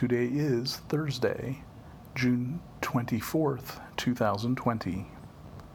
Today is Thursday, June 24th, 2020.